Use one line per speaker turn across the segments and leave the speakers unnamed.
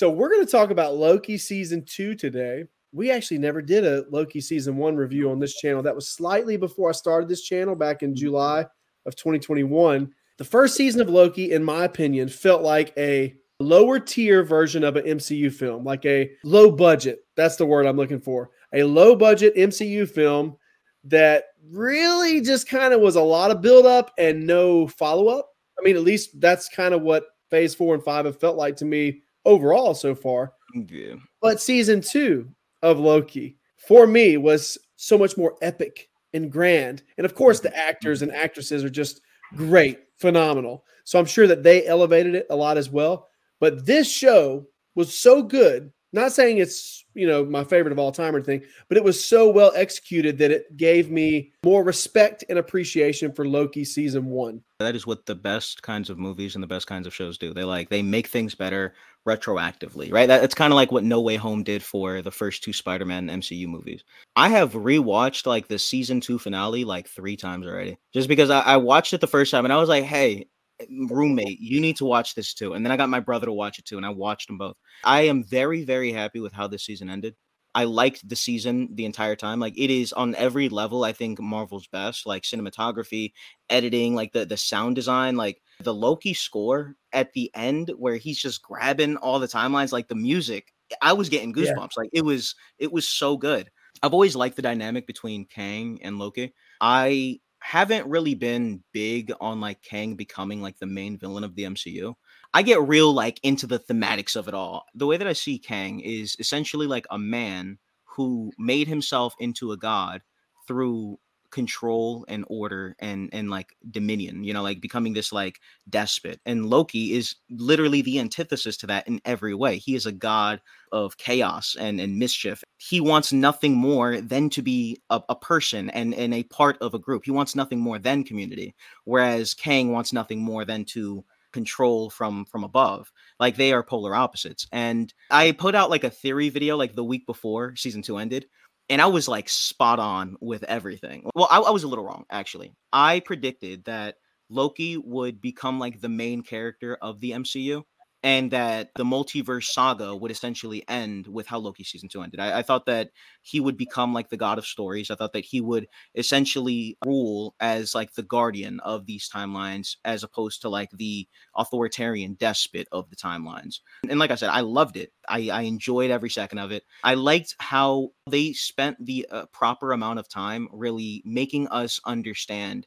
So we're going to talk about Loki season two today. We actually never did a Loki season one review on this channel. That was slightly before I started this channel back in mm-hmm. July of 2021. The first season of Loki, in my opinion, felt like a lower tier version of an MCU film, like a low budget. That's the word I'm looking for. A low budget MCU film that really just kind of was a lot of build up and no follow up. I mean, at least that's kind of what phase four and five have felt like to me overall so far.
Yeah.
But season two of Loki for me was so much more epic and grand. And of course, the actors and actresses are just great, phenomenal. So I'm sure that they elevated it a lot as well. But this show was so good. Not saying it's you know my favorite of all time or anything, but it was so well executed that it gave me more respect and appreciation for Loki season one.
That is what the best kinds of movies and the best kinds of shows do. They like they make things better retroactively, right? That, it's kind of like what No Way Home did for the first two Spider-Man MCU movies. I have rewatched like the season two finale like three times already, just because I, I watched it the first time and I was like, hey, roommate, you need to watch this too. And then I got my brother to watch it too, and I watched them both. I am very, very happy with how this season ended. I liked the season the entire time. Like it is on every level, I think Marvel's best. Like cinematography, editing, like the the sound design, like the Loki score at the end where he's just grabbing all the timelines, like the music. I was getting goosebumps. Yeah. Like it was it was so good. I've always liked the dynamic between Kang and Loki. I haven't really been big on like Kang becoming like the main villain of the MCU. I get real like into the thematics of it all. The way that I see Kang is essentially like a man who made himself into a god through control and order and and like dominion you know like becoming this like despot and loki is literally the antithesis to that in every way. He is a god of chaos and and mischief. He wants nothing more than to be a, a person and and a part of a group. He wants nothing more than community whereas kang wants nothing more than to control from from above. Like they are polar opposites. And i put out like a theory video like the week before season 2 ended and I was like spot on with everything. Well, I, I, was a little wrong actually. I predicted that Loki would become like the main character of the MCU, and that the multiverse saga would essentially end with how Loki season two ended. I, I, thought that he would become like the god of stories. I thought that he would essentially rule as like the guardian of these timelines, as opposed to like the authoritarian despot of the timelines. And like I said, I loved it. I, I enjoyed every second of it. I liked how they spent the uh, proper amount of time really making us understand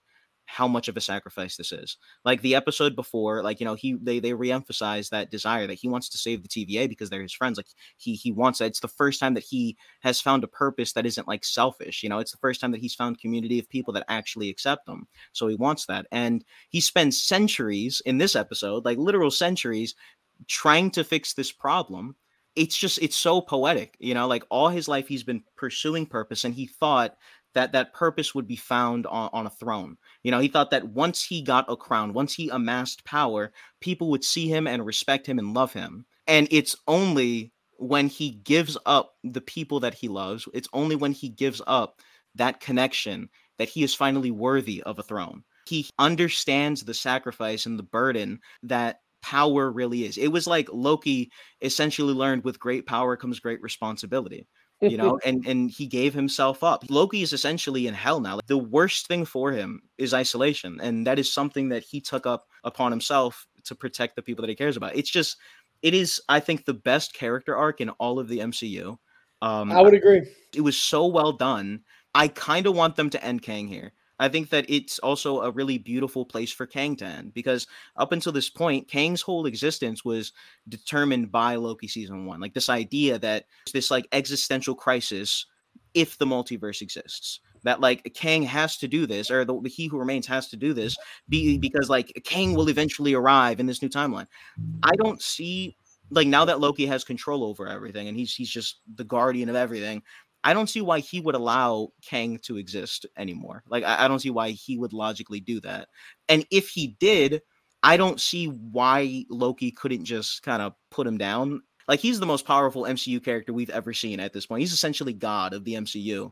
how much of a sacrifice this is. Like the episode before, like you know, he they they reemphasize that desire that he wants to save the TVA because they're his friends. Like he he wants that. It's the first time that he has found a purpose that isn't like selfish. You know, it's the first time that he's found community of people that actually accept him. So he wants that, and he spends centuries in this episode, like literal centuries, trying to fix this problem it's just it's so poetic you know like all his life he's been pursuing purpose and he thought that that purpose would be found on, on a throne. You know, he thought that once he got a crown, once he amassed power, people would see him and respect him and love him. And it's only when he gives up the people that he loves, it's only when he gives up that connection that he is finally worthy of a throne. He understands the sacrifice and the burden that power really is. It was like Loki essentially learned with great power comes great responsibility you know and and he gave himself up. Loki is essentially in hell now. The worst thing for him is isolation and that is something that he took up upon himself to protect the people that he cares about. It's just it is i think the best character arc in all of the mcu
um i would agree.
it was so well done. I kind of want them to end kang here I think that it's also a really beautiful place for Kang to end because up until this point, Kang's whole existence was determined by Loki season one. Like this idea that this like existential crisis if the multiverse exists. That like Kang has to do this, or the, the He Who Remains has to do this, be, because like Kang will eventually arrive in this new timeline. I don't see like now that Loki has control over everything and he's he's just the guardian of everything. I don't see why he would allow Kang to exist anymore. Like, I, I don't see why he would logically do that. And if he did, I don't see why Loki couldn't just kind of put him down. Like, he's the most powerful MCU character we've ever seen at this point. He's essentially God of the MCU.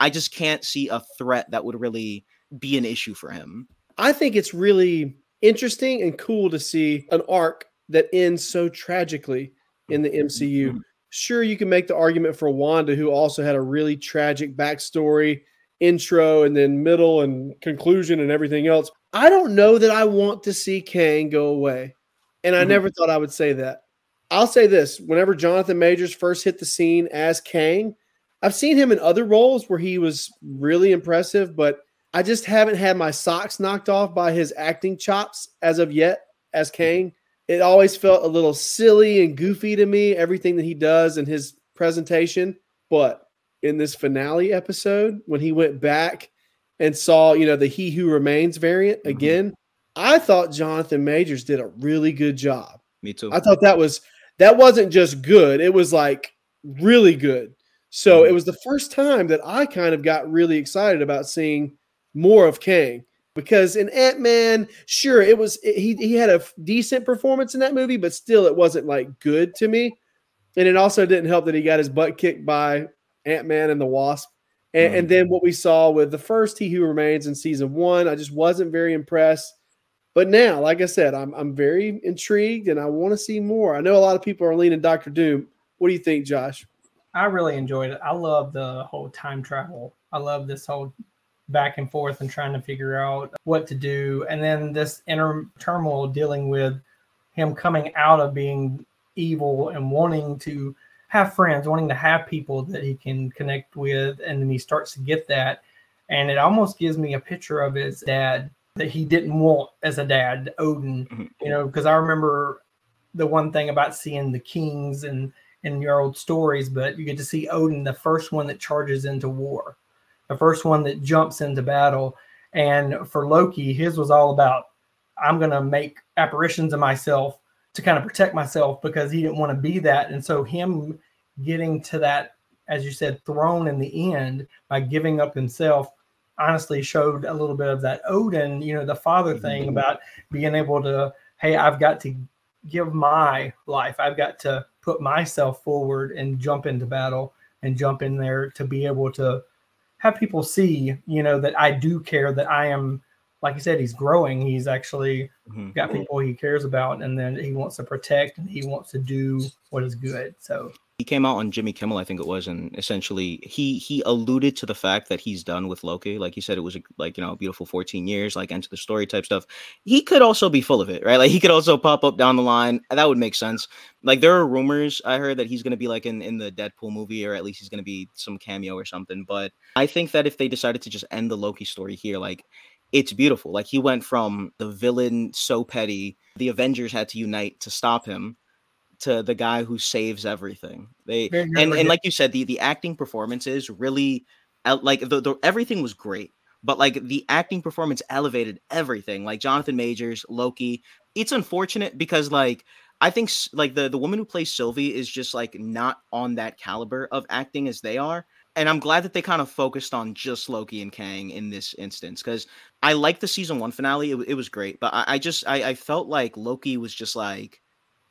I just can't see a threat that would really be an issue for him.
I think it's really interesting and cool to see an arc that ends so tragically in the MCU. Mm-hmm. Mm-hmm. Sure, you can make the argument for Wanda, who also had a really tragic backstory, intro, and then middle and conclusion and everything else. I don't know that I want to see Kang go away. And I mm-hmm. never thought I would say that. I'll say this whenever Jonathan Majors first hit the scene as Kang, I've seen him in other roles where he was really impressive, but I just haven't had my socks knocked off by his acting chops as of yet as Kang. It always felt a little silly and goofy to me, everything that he does in his presentation. But in this finale episode, when he went back and saw, you know, the He Who Remains variant mm-hmm. again, I thought Jonathan Majors did a really good job.
Me too.
I thought that was that wasn't just good, it was like really good. So mm-hmm. it was the first time that I kind of got really excited about seeing more of Kang because in Ant Man, sure, it was he he had a decent performance in that movie, but still, it wasn't like good to me. And it also didn't help that he got his butt kicked by Ant Man and the Wasp. And, mm. and, then what we saw with the first He Who Remains in season one, I just wasn't very impressed. But now, like I said, I'm I'm very intrigued and I want to see more. I know a lot of people are leaning Doctor Doom. What do you think, Josh?
I really enjoyed it. I love the whole time travel. I love this whole back and forth and trying to figure out what to do. And then this inner turmoil dealing with him coming out of being evil and wanting to have friends, wanting to have people that he can connect with. And then he starts to get that. And it almost gives me a picture of his dad that he didn't want as a dad, Odin, mm-hmm. you know, because I remember the one thing about seeing the kings and in your old stories, but you get to see Odin, the first one that charges into war the first one that jumps into battle. And for Loki, his was all about I'm going to make apparitions of myself to kind of protect myself because he didn't want to be that. And so, him getting to that, as you said, throne in the end by giving up himself honestly showed a little bit of that Odin, you know, the father mm-hmm. thing about being able to, hey, I've got to give my life, I've got to put myself forward and jump into battle and jump in there to be able to have people see, you know, that I do care, that I am, like you said, he's growing. He's actually mm-hmm. got people he cares about, and then he wants to protect and he wants to do what is good. So
he came out on Jimmy Kimmel, I think it was, and essentially he he alluded to the fact that he's done with Loki. Like he said, it was like you know, a beautiful 14 years, like into the story type stuff. He could also be full of it, right? Like he could also pop up down the line. That would make sense. Like there are rumors I heard that he's gonna be like in in the Deadpool movie, or at least he's gonna be some cameo or something. But I think that if they decided to just end the Loki story here, like it's beautiful. Like he went from the villain so petty, the Avengers had to unite to stop him to the guy who saves everything. They and, and like you said, the the acting performances really like the, the everything was great, but like the acting performance elevated everything. Like Jonathan Majors, Loki. It's unfortunate because like I think like the the woman who plays Sylvie is just like not on that caliber of acting as they are. And I'm glad that they kind of focused on just Loki and Kang in this instance because I like the season one finale. It, it was great, but I, I just I, I felt like Loki was just like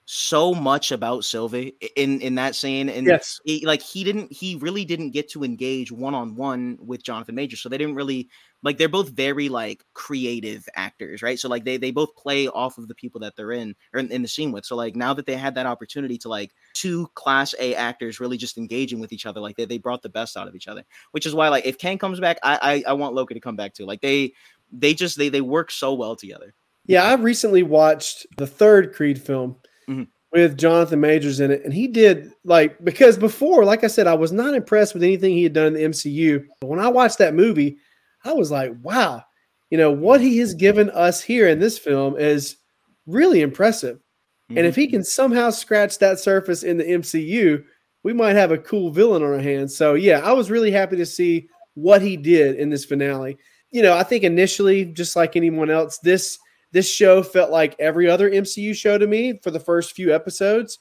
so much about Sylvie in in that scene, and
yes,
he, like he didn't, he really didn't get to engage one on one with Jonathan Major, so they didn't really like. They're both very like creative actors, right? So like they they both play off of the people that they're in or in, in the scene with. So like now that they had that opportunity to like two class A actors really just engaging with each other, like they they brought the best out of each other, which is why like if Kang comes back, I I, I want Loki to come back too. Like they they just they they work so well together.
Yeah, I've recently watched the third Creed film mm-hmm. with Jonathan Majors in it, and he did like because before, like I said, I was not impressed with anything he had done in the MCU. But when I watched that movie, I was like, wow, you know what he has given us here in this film is really impressive. Mm-hmm. And if he mm-hmm. can somehow scratch that surface in the MCU, we might have a cool villain on our hands. So yeah, I was really happy to see what he did in this finale. You know, I think initially, just like anyone else, this this show felt like every other MCU show to me for the first few episodes.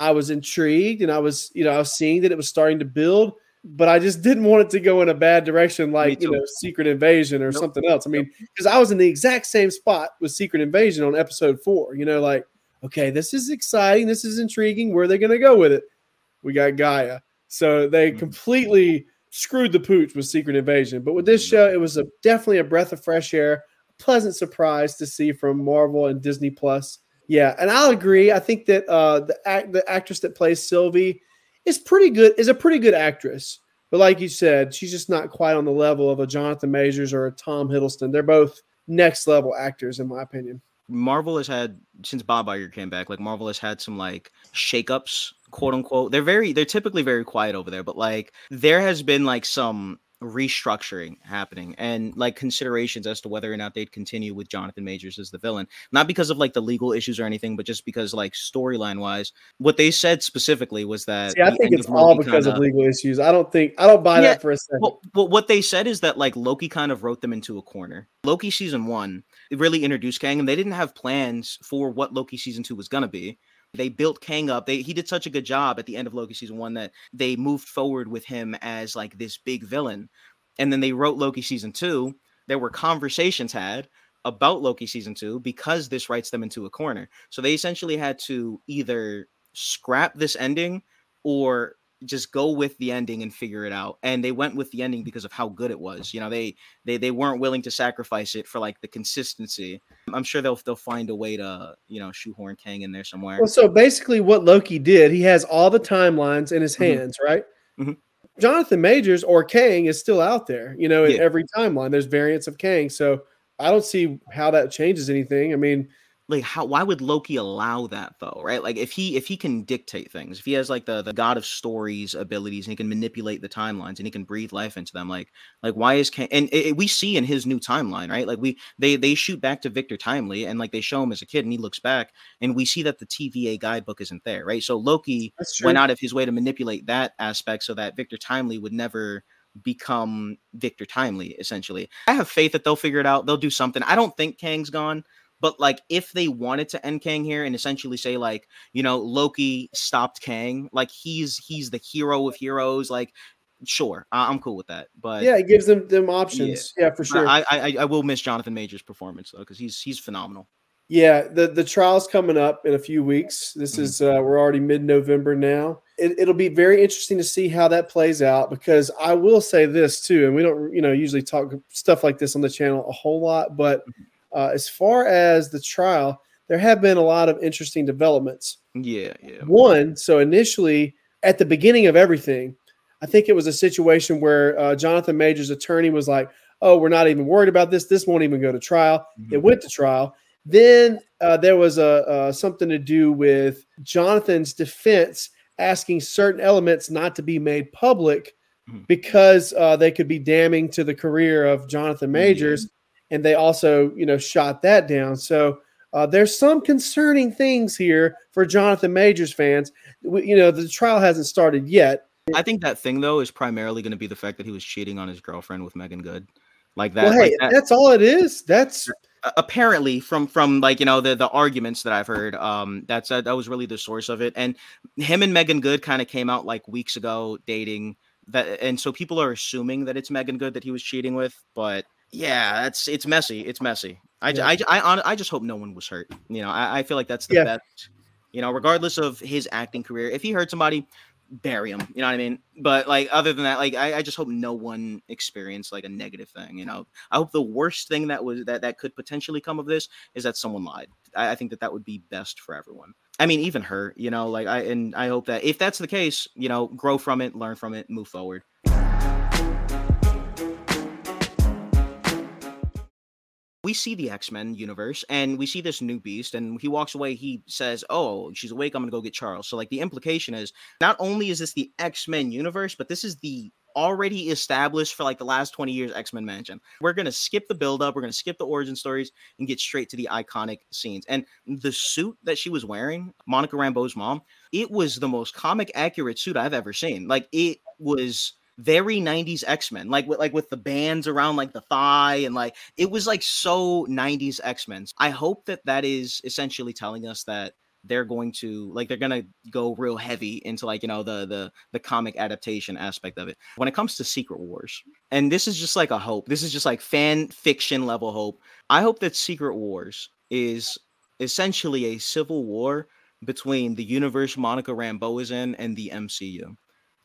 I was intrigued and I was, you know, I was seeing that it was starting to build, but I just didn't want it to go in a bad direction like, you know, Secret Invasion or nope. something else. I mean, because I was in the exact same spot with Secret Invasion on episode four, you know, like, okay, this is exciting. This is intriguing. Where are they going to go with it? We got G'iah. So they mm-hmm. completely screwed the pooch with Secret Invasion. But with this show, it was a, definitely a breath of fresh air pleasant surprise to see from Marvel and Disney Plus. Yeah, and I'll agree. I think that uh, the act, the actress that plays Sylvie is pretty good. Is a pretty good actress, but like you said, she's just not quite on the level of a Jonathan Majors or a Tom Hiddleston. They're both next level actors, in my opinion.
Marvel has had since Bob Iger came back, like Marvel has had some like shakeups, quote unquote. They're very, they're typically very quiet over there, but like there has been like some restructuring happening and like considerations as to whether or not they'd continue with Jonathan Majors as the villain. Not because of like the legal issues or anything, but just because like storyline wise, what they said specifically was that.
See, I think it's all because kinda, of legal issues. I don't think I don't buy yeah, that for a second.
Well, well, what they said is that like Loki kind of wrote them into a corner. Loki season one really introduced Kang, and they didn't have plans for what Loki season two was gonna be. They built Kang up. They he did such a good job at the end of Loki season one that they moved forward with him as like this big villain. And then they wrote Loki season two. There were conversations had about Loki season two because this writes them into a corner. So they essentially had to either scrap this ending or just go with the ending and figure it out and they went with the ending because of how good it was you know they they they weren't willing to sacrifice it for like the consistency i'm sure they'll they'll find a way to you know shoehorn kang in there somewhere
well so basically what loki did he has all the timelines in his mm-hmm. hands mm-hmm. right mm-hmm. jonathan majors or kang is still out there you know in yeah. every timeline there's variants of kang so i don't see how that changes anything i mean
like how why would Loki allow that though, right? Like if he if he can dictate things, if he has like the the god of stories abilities and he can manipulate the timelines and he can breathe life into them, like like why is Kang and it, we see in his new timeline, right? Like we they they shoot back to Victor Timely and like they show him as a kid and he looks back and we see that the TVA guidebook isn't there, right? So Loki went out of his way to manipulate that aspect so that Victor Timely would never become Victor Timely essentially. I have faith that they'll figure it out. They'll do something. I don't think Kang's gone. But like, if they wanted to end Kang here and essentially say like, you know, Loki stopped Kang, like he's he's the hero of heroes, like sure, I'm cool with that. But
yeah, it gives them them options. Yeah, yeah for sure.
I, I I will miss Jonathan Major's performance though because he's he's phenomenal.
Yeah, the the trial's coming up in a few weeks. This mm-hmm. is uh, we're already mid November now. It, it'll be very interesting to see how that plays out because I will say this too, and we don't you know usually talk stuff like this on the channel a whole lot, but mm-hmm. Uh, as far as the trial, there have been a lot of interesting developments.
Yeah, yeah.
One, so initially at the beginning of everything, I think it was a situation where uh, Jonathan Major's attorney was like, "Oh, we're not even worried about this. This won't even go to trial." Mm-hmm. It went to trial. Then uh, there was a uh, something to do with Jonathan's defense asking certain elements not to be made public mm-hmm. because uh, they could be damning to the career of Jonathan Majors and they also you know shot that down. So uh, there's some concerning things here for Jonathan Majors fans. We, you know the trial hasn't started yet.
I think that thing though is primarily going to be the fact that he was cheating on his girlfriend with Meagan Good, like that.
Well, hey,
like
that. that's all it is. That's
apparently from from like you know the the arguments that I've heard. Um, that's uh, that was really the source of it. And him and Meagan Good kind of came out like weeks ago dating that, and so people are assuming that it's Meagan Good that he was cheating with, but yeah, it's it's messy. It's messy. I, yeah. I, I, I, just hope no one was hurt. You know, I, I feel like that's the yeah. best. You know, regardless of his acting career, if he hurt somebody, bury him. You know what I mean? But like other than that, like I, I just hope no one experienced like a negative thing. You know, I hope the worst thing that was that that could potentially come of this is that someone lied. I, I think that that would be best for everyone. I mean, even her. You know, like I and I hope that if that's the case, you know, grow from it, learn from it, move forward. See the X-Men universe and we see this new beast and he walks away he says oh she's awake I'm going to go get Charles so like the implication is not only is this the X-Men universe but this is the already established for like the last 20 years X-Men mansion. We're going to skip the build up, we're going to skip the origin stories and get straight to the iconic scenes. And the suit that she was wearing, Monica Rambeau's mom, it was the most comic accurate suit I've ever seen. Like it was very 90s X-Men, like with like with the bands around like the thigh and like it was like so 90s X-Men. I hope that that is essentially telling us that they're going to like they're gonna go real heavy into like you know the the the comic adaptation aspect of it when it comes to secret wars and this is just like a hope this is just like fan fiction level hope i hope that secret wars is essentially a civil war between the universe monica rambeau is in and the mcu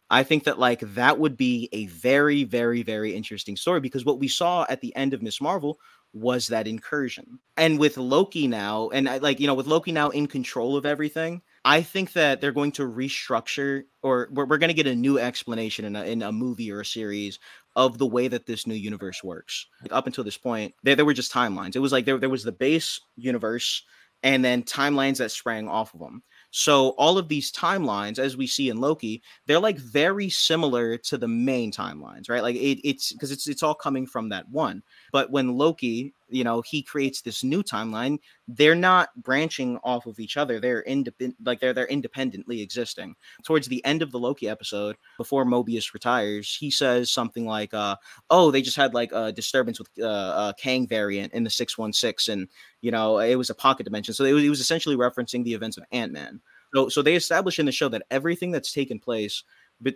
I think that like that would be a very, very, very interesting story because what we saw at the end of Ms. Marvel was that incursion. And with Loki now, and I, like, you know, with Loki now in control of everything, I think that they're going to restructure or we're, we're going to get a new explanation in a, in a movie or a series of the way that this new universe works. Like, up until this point, there, there were just timelines. It was like there, there was the base universe and then timelines that sprang off of them. So all of these timelines, as we see in Loki, they're like very similar to the main timelines, right? Like it, it's because it's it's all coming from that one. But when Loki, you know, he creates this new timeline, they're not branching off of each other. They're independent, like they're they're independently existing. Towards the end of the Loki episode, before Mobius retires, he says something like, uh, "Oh, they just had like a disturbance with uh, a Kang variant in the six one six, and you know, it was a pocket dimension." So it was, it was essentially referencing the events of Ant Man. So, so they establish in the show that everything that's taken place,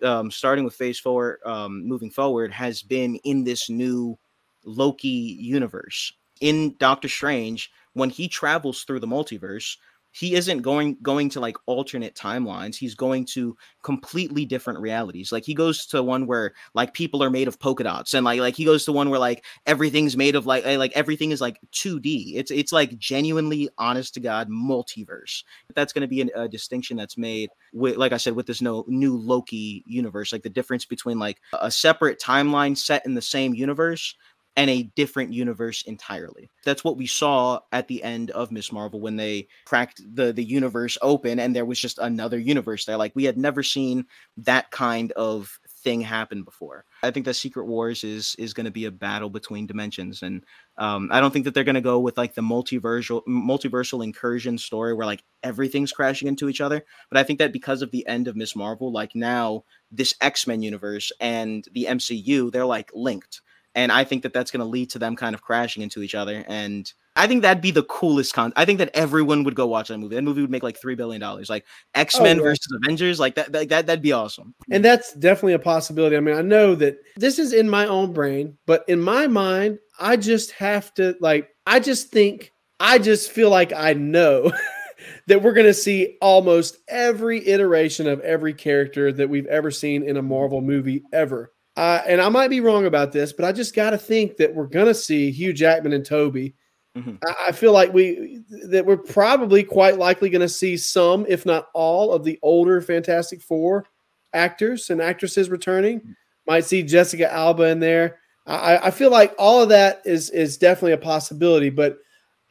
um, starting with Phase Four, um, moving forward, has been in this new Loki universe. In Doctor Strange, when he travels through the multiverse, he isn't going going to like alternate timelines. He's going to completely different realities. Like he goes to one where like people are made of polka dots and like like he goes to one where like everything's made of like like everything is like 2d it's it's like genuinely honest to god multiverse. That's going to be an, a distinction that's made with like i said with this no new loki universe. Like the difference between like a separate timeline set in the same universe and a different universe entirely. That's what we saw at the end of Ms. Marvel when they cracked the the universe open and there was just another universe there. Like we had never seen that kind of thing happen before. I think that Secret Wars is is going to be a battle between dimensions, and um, I don't think that they're going to go with like the multiversal multiversal incursion story where like everything's crashing into each other. But I think that because of the end of Ms. Marvel, like now this X Men universe and the MCU, they're like linked and I think that that's going to lead to them kind of crashing into each other. And I think that'd be the coolest con. I think that everyone would go watch that movie. That movie would make like three billion dollars. Like X Men oh, yeah. versus Avengers, like that, that. That that'd be awesome.
And that's definitely a possibility. I mean, I know that this is in my own brain, but in my mind, I just have to like. I just think. I just feel like I know. that we're going to see almost every iteration of every character that we've ever seen in a Marvel movie ever. Uh, and I might be wrong about this, but I just got to think that we're going to see Hugh Jackman and Tobey. Mm-hmm. I, I feel like we that we're probably quite likely going to see some, if not all, of the older Fantastic Four actors and actresses returning. Mm-hmm. Might see Jessica Alba in there. I, I feel like all of that is is definitely a possibility, but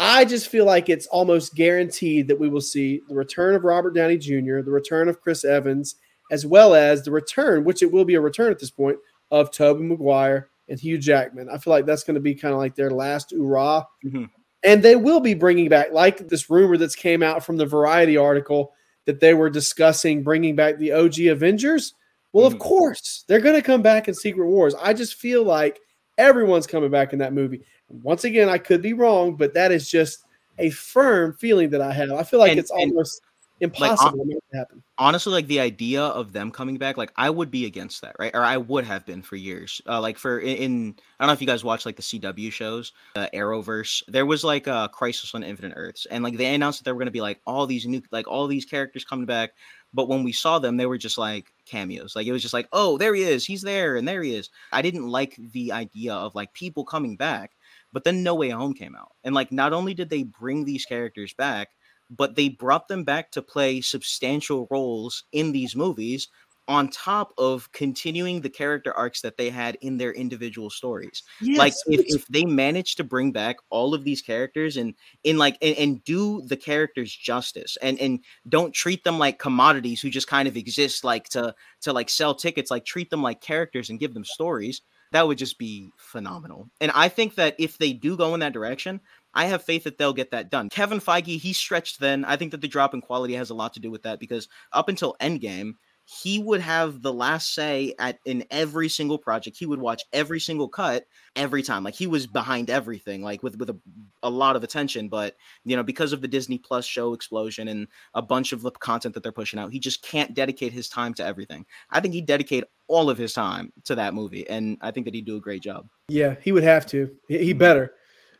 I just feel like it's almost guaranteed that we will see the return of Robert Downey Jr., the return of Chris Evans, as well as the return, which it will be a return at this point, of Tobey Maguire and Hugh Jackman. I feel like that's going to be kind of like their last hurrah. Mm-hmm. And they will be bringing back, like this rumor that's came out from the Variety article that they were discussing bringing back the OG Avengers. Well, mm-hmm. of course, they're going to come back in Secret Wars. I just feel like everyone's coming back in that movie. Once again, I could be wrong, but that is just a firm feeling that I have. I feel like and, it's almost impossible like, to happen.
Honestly, like the idea of them coming back, like I would be against that, right? Or I would have been for years. Uh, like for in, in, I don't know if you guys watch like the CW shows, the Arrowverse. There was like a Crisis on Infinite Earths, and like they announced that there were going to be like all these new, like all these characters coming back. But when we saw them, they were just like cameos. Like it was just like, oh, there he is, he's there, and there he is. I didn't like the idea of like people coming back. But then No Way Home came out, and like not only did they bring these characters back but they brought them back to play substantial roles in these movies on top of continuing the character arcs that they had in their individual stories. Yes, like if, if they manage to bring back all of these characters and in like and, and, do the characters justice and and don't treat them like commodities who just kind of exist like to to like sell tickets, like treat them like characters and give them stories, that would just be phenomenal. And I think that if they do go in that direction, I have faith that they'll get that done. Kevin Feige, he stretched then. I think that the drop in quality has a lot to do with that because up until Endgame, he would have the last say at in every single project. He would watch every single cut every time. Like he was behind everything, like with with a, a lot of attention. But you know, because of the Disney Plus show explosion and a bunch of the content that they're pushing out, he just can't dedicate his time to everything. I think he'd dedicate all of his time to that movie, and I think that he'd do a great job.
Yeah, he would have to. He better.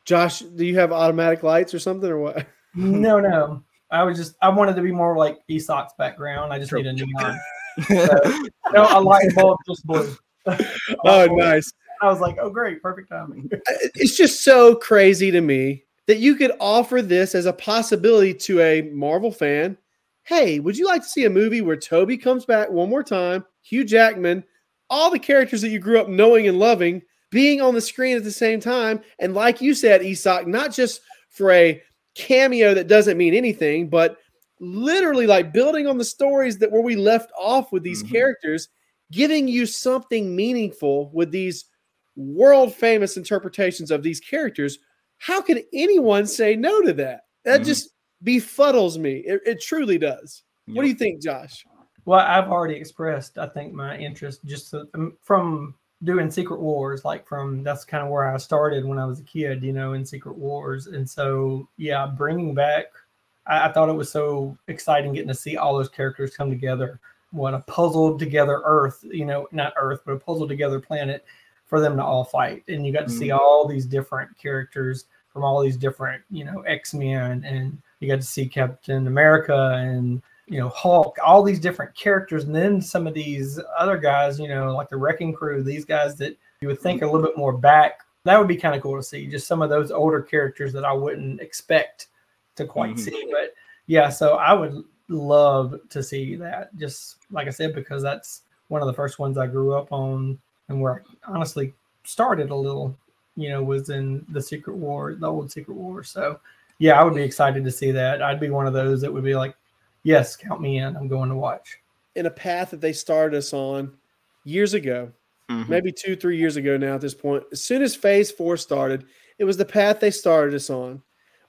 Josh, do you have automatic lights or something or what?
no, no. I was just I wanted to be more like E_Sock's background. I just True. need a neon. no, I like both just blue.
oh, nice.
I was like, oh, great, perfect timing.
It's just so crazy to me that you could offer this as a possibility to a Marvel fan. Hey, would you like to see a movie where Tobey comes back one more time, Hugh Jackman, all the characters that you grew up knowing and loving being on the screen at the same time? And like you said, E_Sock, not just for a cameo that doesn't mean anything, but literally like building on the stories that where we left off with these mm-hmm. characters, giving you something meaningful with these world famous interpretations of these characters. How can anyone say no to that? That mm-hmm. just befuddles me. It, it truly does. Yep. What do you think, Josh?
Well, I've already expressed, I think, my interest just to, um, from doing Secret Wars, like from that's kind of where I started when I was a kid, you know, in Secret Wars. And so, yeah, bringing back, I, I thought it was so exciting getting to see all those characters come together. What a puzzled together Earth, you know, not Earth, but a puzzled together planet for them to all fight. And you got to mm-hmm. see all these different characters from all these different, you know, X Men, and you got to see Captain America and you know Hulk, all these different characters, and then some of these other guys, you know, like the Wrecking Crew, these guys that you would think a little bit more back. That would be kind of cool to see. Just some of those older characters that I wouldn't expect to quite mm-hmm. see. But yeah, so I would love to see that. Just like I said, because that's one of the first ones I grew up on and where I honestly started a little, you know, was in the Secret War, the old Secret War. So yeah, I would be excited to see that. I'd be one of those that would be like, yes, count me in. I'm going to watch.
In a path that they started us on years ago, mm-hmm. maybe two, three years ago now at this point. As soon as phase four started, it was the path they started us on.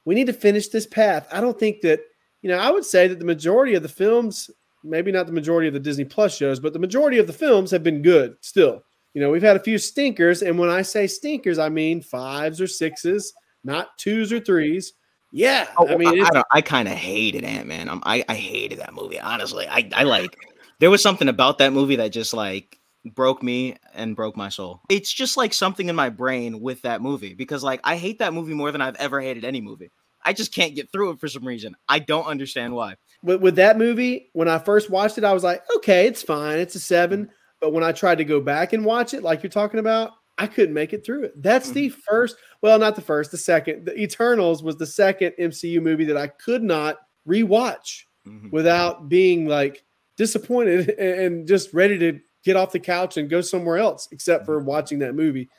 We need to finish this path. I don't think that, you know, I would say that the majority of the films, maybe not the majority of the Disney Plus shows, but the majority of the films have been good still. You know, we've had a few stinkers. And when I say stinkers, I mean fives or sixes, not twos or threes. Yeah,
oh, I mean, I, I, kind of hated Ant Man. I I hated that movie. Honestly, I I like there was something about that movie that just like broke me and broke my soul. It's just like something in my brain with that movie because like I hate that movie more than I've ever hated any movie. I just can't get through it for some reason. I don't understand why.
With, with that movie, when I first watched it, I was like, okay, it's fine, it's a seven. Mm. But when I tried to go back and watch it, like you're talking about, I couldn't make it through it. That's the mm-hmm. first, well, not the first, the second. The Eternals was the second MCU movie that I could not rewatch mm-hmm. without being like disappointed and just ready to get off the couch and go somewhere else, except for mm-hmm. watching that movie.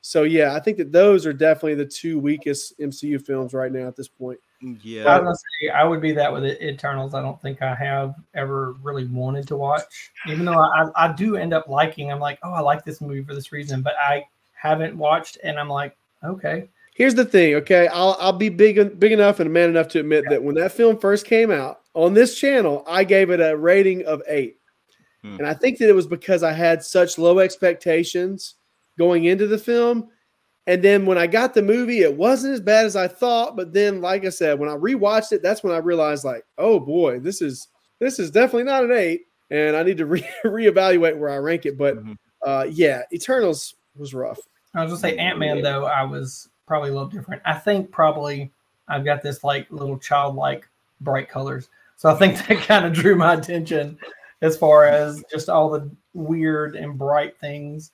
So yeah, I think that those are definitely the two weakest MCU films right now at this point.
Yeah,
I, say, I would be that with Eternals. I don't think I have ever really wanted to watch, even though I, I do end up liking. I'm like, oh, I like this movie for this reason, but I haven't watched, and I'm like, okay.
Here's the thing, okay? I'll I'll be big big enough and man enough to admit yeah. that when that film first came out on this channel, I gave it a rating of eight, hmm. and I think that it was because I had such low expectations going into the film and then when I got the movie, it wasn't as bad as I thought. But then, like I said, when I rewatched it, that's when I realized, like, oh boy, this is this is definitely not an eight, and I need to re- reevaluate where I rank it. But mm-hmm. uh, yeah, Eternals was rough.
I was gonna say Ant Man though. I was probably a little different. I think probably I've got this like little childlike bright colors, so I think that kind of drew my attention as far as just all the weird and bright things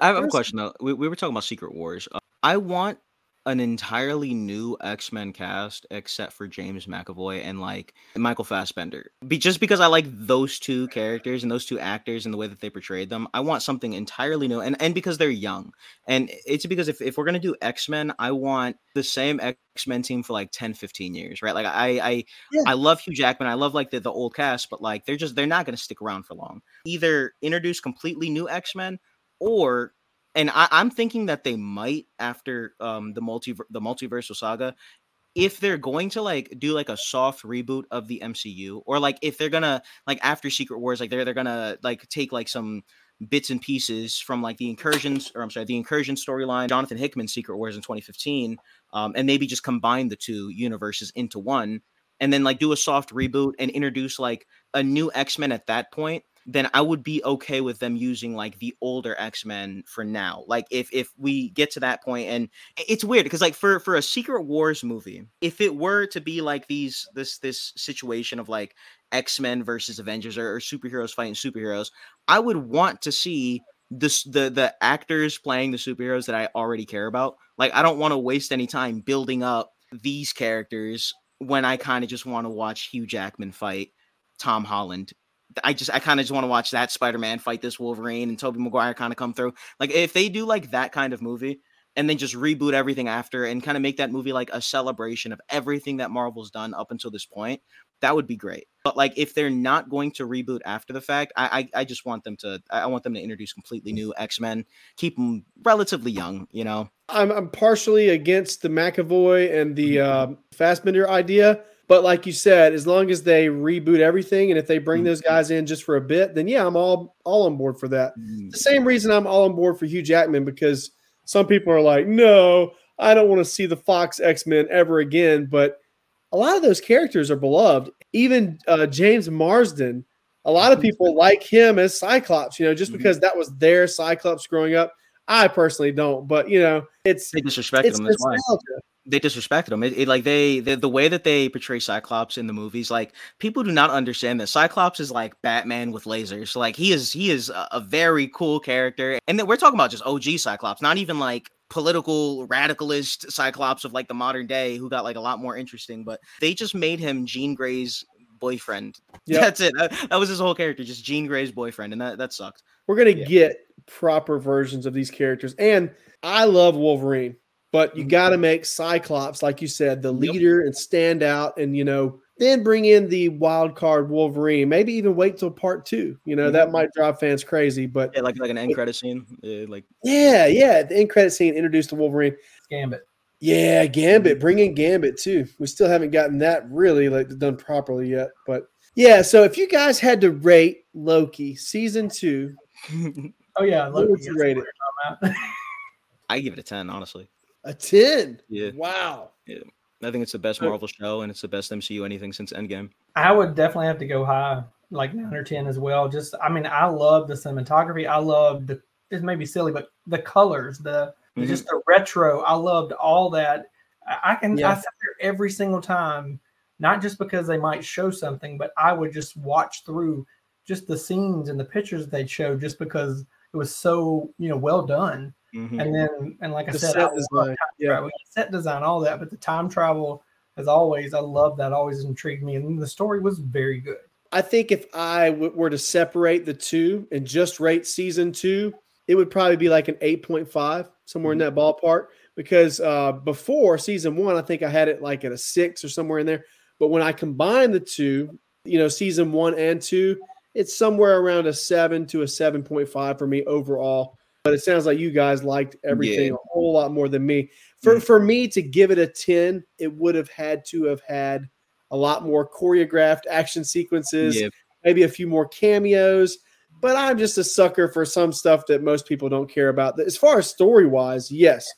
I have a question though. We, we were talking about Secret Wars. Uh, I want an entirely new X Men cast except for James McAvoy and like Michael Fassbender. Be, just because I like those two characters and those two actors and the way that they portrayed them, I want something entirely new. And and because they're young, and it's because if, if we're gonna do X Men, I want the same X Men team for like 10, 15 years, right? Like I I yeah. I love Hugh Jackman, I love like the, the old cast, but like they're just they're not gonna stick around for long. Either introduce completely new X Men or and I, am thinking that they might after um the multi the multiversal saga if they're going to like do like a soft reboot of the MCU or like if they're gonna like after Secret Wars like they're they're gonna like take like some bits and pieces from like the incursions or I'm sorry the incursion storyline Jonathan Hickman's Secret Wars in 2015 um and maybe just combine the two universes into one and then like do a soft reboot and introduce like a new X-Men at that point then I would be okay with them using like the older X-Men for now. Like if if we get to that point and it's weird because like for for a Secret Wars movie, if it were to be like these this this situation of like X-Men versus Avengers or, or superheroes fighting superheroes, I would want to see this the the actors playing the superheroes that I already care about. Like I don't want to waste any time building up these characters when I kind of just want to watch Hugh Jackman fight Tom Holland. I just I kind of just want to watch that Spider-Man fight this Wolverine and Tobey Maguire kind of come through. Like if they do like that kind of movie and then just reboot everything after and kind of make that movie like a celebration of everything that Marvel's done up until this point, that would be great. But like if they're not going to reboot after the fact, I I, I just want them to I want them to introduce completely new X Men, keep them relatively young. You know,
I'm I'm partially against the McAvoy and the uh, Fassbender idea. But like you said, as long as they reboot everything, and if they bring mm-hmm. those guys in just for a bit, then yeah, I'm all all on board for that. Mm-hmm. The same reason I'm all on board for Hugh Jackman because some people are like, no, I don't want to see the Fox X Men ever again. But a lot of those characters are beloved. Even uh, James Marsden, a lot of mm-hmm. people like him as Cyclops, you know, just because that was their Cyclops growing up. I personally don't, but you know, it's
they disrespected
it's
him. That's why
nostalgia.
They disrespected him. It, it- like they the, the way that they portray Cyclops in the movies, like people do not understand that Cyclops is like Batman with lasers. Like he is he is a, a very cool character, and then we're talking about just OG Cyclops, not even like political radicalist Cyclops of like the modern day who got like a lot more interesting. But they just made him Jean Grey's boyfriend.
Yep.
That's it. That, that was his whole character, just Jean Grey's boyfriend, and that that sucked.
We're gonna
Yeah.
get proper versions of these characters, and I love Wolverine, but you
Mhm.
got to make Cyclops, like you said, the
Yep.
leader and stand out, and you know, then bring in the wild card Wolverine. Maybe even wait till part two. You know, that
Mhm.
might drive fans crazy, but
Yeah, like like an end credit scene, uh, like
yeah, yeah. The end credit scene introduced the Wolverine.
Gambit.
Yeah, Gambit. Bring in Gambit too. We still haven't gotten that really like done properly yet, but yeah. So if you guys had to rate Loki season two,
Oh yeah,
What
look,
would you rate it?
I give it a ten, honestly.
A ten.
Yeah.
Wow. Yeah.
I think it's the best Marvel show, and it's the best MCU anything since Endgame.
I would definitely have to go high, like nine or ten as well. Just, I mean, I love the cinematography. I love the. It may be silly, but the colors, the
Mhm.
just the retro. I loved all that. I, I can.
Yeah.
I sit there every single time, not just because they might show something, but I would just watch through just the scenes and the pictures they'd show, just because it was so you know well done.
Mhm.
And then, and like I said,
set
I
design. Yeah.
travel, set design, all that, but the time travel, as always, I love that. Always intrigued me, and the story was very good.
I think if I w- were to separate the two and just rate season two, it would probably be like an 8.5, somewhere in that ballpark. Because uh, before season one, I think I had it like at a six or somewhere in there. But when I combine the two, you know, season one and two, it's somewhere around a seven to a 7.5 for me overall. But it sounds like you guys liked everything
Yeah.
a whole lot more than me. For,
Mhm.
for me to give it a 10, it would have had to have had a lot more choreographed action sequences, maybe a few more cameos. But I'm just a sucker for some stuff that most people don't care about. As far as story wise, yes,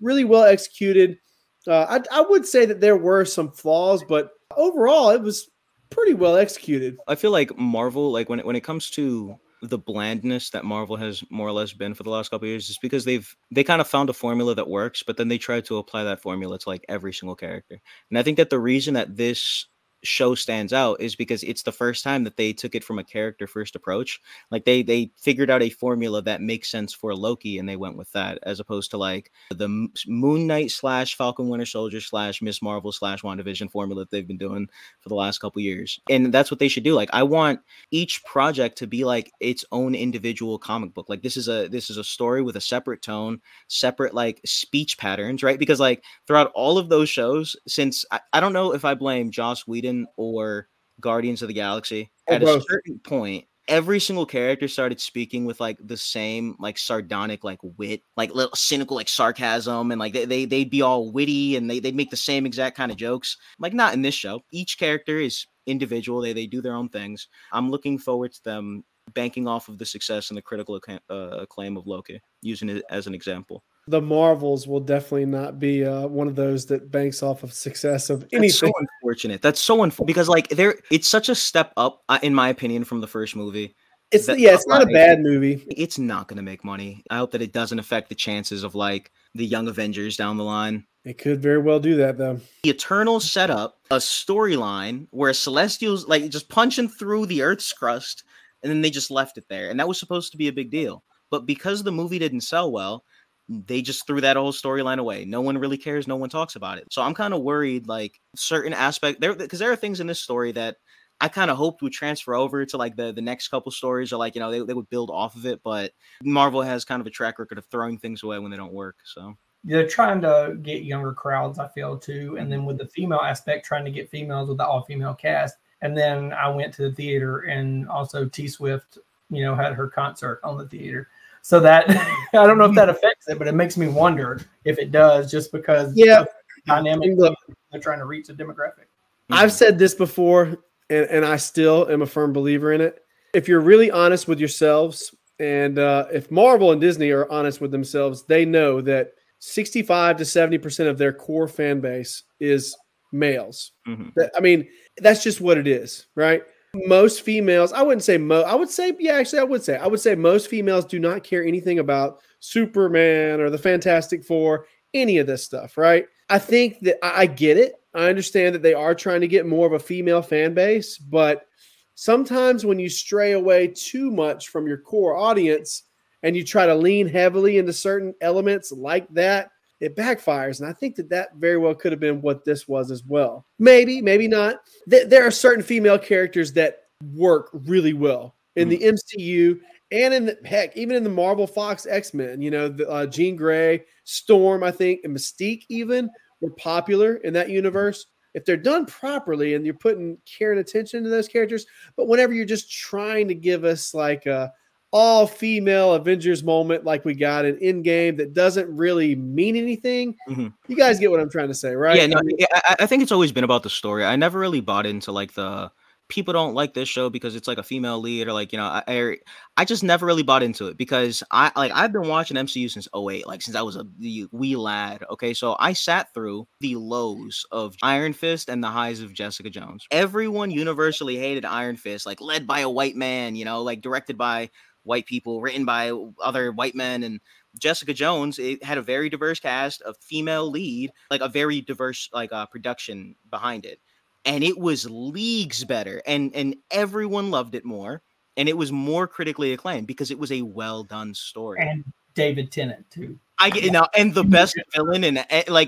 really well executed. Uh, I, I would say that there were some flaws, but overall, it was pretty well executed.
I feel like Marvel, like when it, when it comes to the blandness that Marvel has more or less been for the last couple of years, is because they've they kind of found a formula that works, but then they try to apply that formula to like every single character. And I think that the reason that this show stands out is because it's the first time that they took it from a character first approach. Like they they figured out a formula that makes sense for Loki, and they went with that, as opposed to like the Moon Knight slash Falcon Winter Soldier slash Ms. Marvel slash WandaVision formula that they've been doing for the last couple years. And that's what they should do. Like I want each project to be like its own individual comic book. Like this is a this is a story with a separate tone, separate like speech patterns, right? Because like throughout all of those shows, since I, I don't know if I blame Joss Whedon or Guardians of the Galaxy,
Or
at a certain point, every single character started speaking with like the same like sardonic like wit, like little cynical like sarcasm, and like they, they they'd be all witty and they they'd make the same exact kind of jokes. Like not in this show. Each character is individual. They they do their own things. I'm looking forward to them banking off of the success and the critical uh, acclaim of Loki, using it as an example.
The Marvels will definitely not be uh, one of those that banks off of success of
That's
anything.
so unfortunate. That's so unfortunate because like there, it's such a step up, uh, in my opinion, from the first movie.
It's
That-
yeah, it's not a bad movie.
It's not going to make money. I hope that it doesn't affect the chances of like the Young Avengers down the line.
It could very well do that though.
The Eternals set up a storyline where Celestials like just punching through the Earth's crust, and then they just left it there, and that was supposed to be a big deal. But because the movie didn't sell well, they just threw that whole storyline away. No one really cares. No one talks about it. So I'm kind of worried, like certain aspect there, because there are things in this story that I kind of hoped would transfer over to like the the next couple stories, or like you know they, they would build off of it. But Marvel has kind of a track record of throwing things away when they don't work. So
They're trying to get younger crowds, I feel too, and then with the female aspect, trying to get females with the all female cast. And then I went to the theater, and also T Swift, you know, had her concert on the theater. So that I don't know if that affects it, but it makes me wonder if it does, just because
Yeah.
of dynamic
look,
they're trying to reach a demographic.
I've said this before, and, and I still am a firm believer in it. If you're really honest with yourselves, and uh, if Marvel and Disney are honest with themselves, they know that 65 to 70% of their core fan base is males.
Mhm.
I mean, that's just what it is, right? Most females, I wouldn't say mo, I would say, yeah, actually, I would say, I would say most females do not care anything about Superman or the Fantastic Four, any of this stuff, right? I think that I, I get it. I understand that they are trying to get more of a female fan base, but sometimes when you stray away too much from your core audience and you try to lean heavily into certain elements like that, it backfires. And I think that that very well could have been what this was as well. Maybe, maybe not. Th- there are certain female characters that work really well in the MCU and in the heck, even in the Marvel Fox X Men. You know, the, uh, Jean Grey, Storm, I think, and Mystique even were popular in that universe. If they're done properly and you're putting care and attention to those characters, but whenever you're just trying to give us like a all female Avengers moment like we got an in Endgame that doesn't really mean anything,
Mhm.
you guys get what I'm trying to say, right?
Yeah, no,
I-
I think it's always been about the story. I never really bought into like the people don't like this show because it's like a female lead or like you know I I, I just never really bought into it because I like I've been watching MCU since 08, like since I was a wee lad. Okay, so I sat through the lows of Iron Fist and the highs of Jessica Jones. Everyone universally hated Iron Fist, like led by a white man, you know, like directed by white people, written by other white men and Jessica Jones, it had a very diverse cast, a female lead, like a very diverse like uh, production behind it, and it was leagues better, and and everyone loved it more, and it was more critically acclaimed because it was a well done story.
And David Tennant too.
I get now, and the best villain, and eh,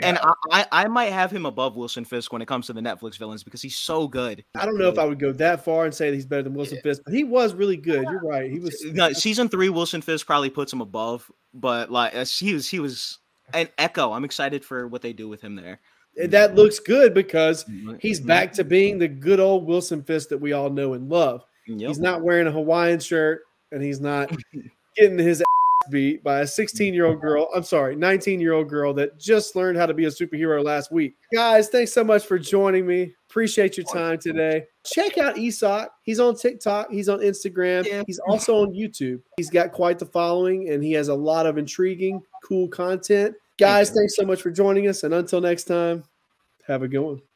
and I, I I might have him above Wilson Fisk when it comes to the Netflix villains because he's so good.
I don't know if I would go that far and say that he's better than Wilson Fisk, but he was really good. You're right. He was
No, season three, Wilson Fisk probably puts him above, but like he was, he was an Echo. I'm excited for what they do with him there.
that looks good because he's
Mhm.
back to being the good old Wilson Fisk that we all know and love.
Yep.
He's not wearing a Hawaiian shirt and he's not getting his beat by a 16 year old girl. I'm sorry, 19 year old girl that just learned how to be a superhero last week. Guys, thanks so much for joining me. Appreciate your time today. Check out E_Sock. He's on TikTok, he's on Instagram,
Yeah.
he's also on YouTube. He's got quite the following and he has a lot of intriguing, cool content. Guys, thanks so much for joining us. And until next time, have a good one.